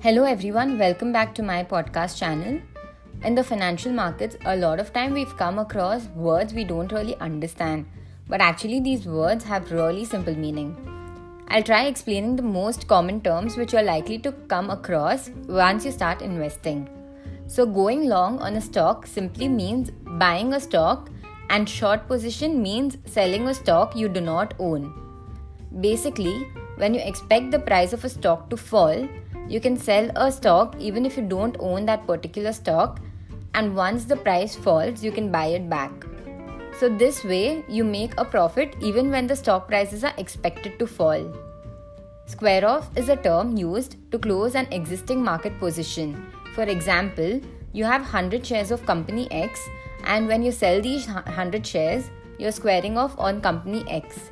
Hello, everyone. Welcome back to my podcast channel. In the financial markets, a lot of time we've come across words we don't really understand, but actually, these words have really simple meaning. I'll try explaining the most common terms which you're likely to come across once you start investing. So, going long on a stock simply means buying a stock, and short position means selling a stock you do not own. Basically, when you expect the price of a stock to fall, you can sell a stock even if you don't own that particular stock, and once the price falls, you can buy it back. So, this way, you make a profit even when the stock prices are expected to fall. Square off is a term used to close an existing market position. For example, you have 100 shares of company X, and when you sell these 100 shares, you're squaring off on company X.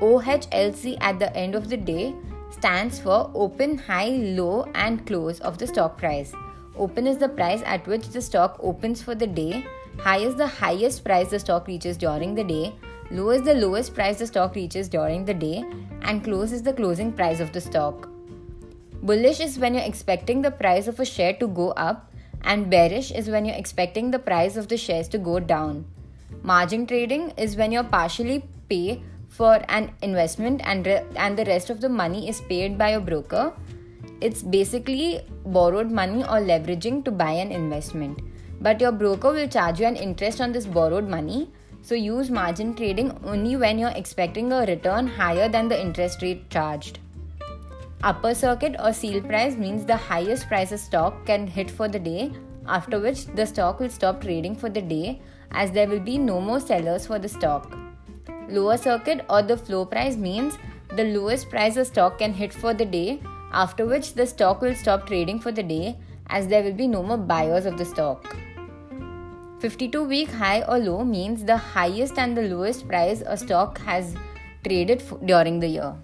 OHLC at the end of the day stands for open, high, low, and close of the stock price. Open is the price at which the stock opens for the day, high is the highest price the stock reaches during the day, low is the lowest price the stock reaches during the day, and close is the closing price of the stock. Bullish is when you're expecting the price of a share to go up, and bearish is when you're expecting the price of the shares to go down. Margin trading is when you're partially pay for an investment and re- and the rest of the money is paid by a broker it's basically borrowed money or leveraging to buy an investment. But your broker will charge you an interest on this borrowed money so use margin trading only when you're expecting a return higher than the interest rate charged. Upper circuit or seal price means the highest price a stock can hit for the day after which the stock will stop trading for the day as there will be no more sellers for the stock Lower circuit or the floor price means the lowest price a stock can hit for the day, after which the stock will stop trading for the day as there will be no more buyers of the stock. 52 week high or low means the highest and the lowest price a stock has traded during the year.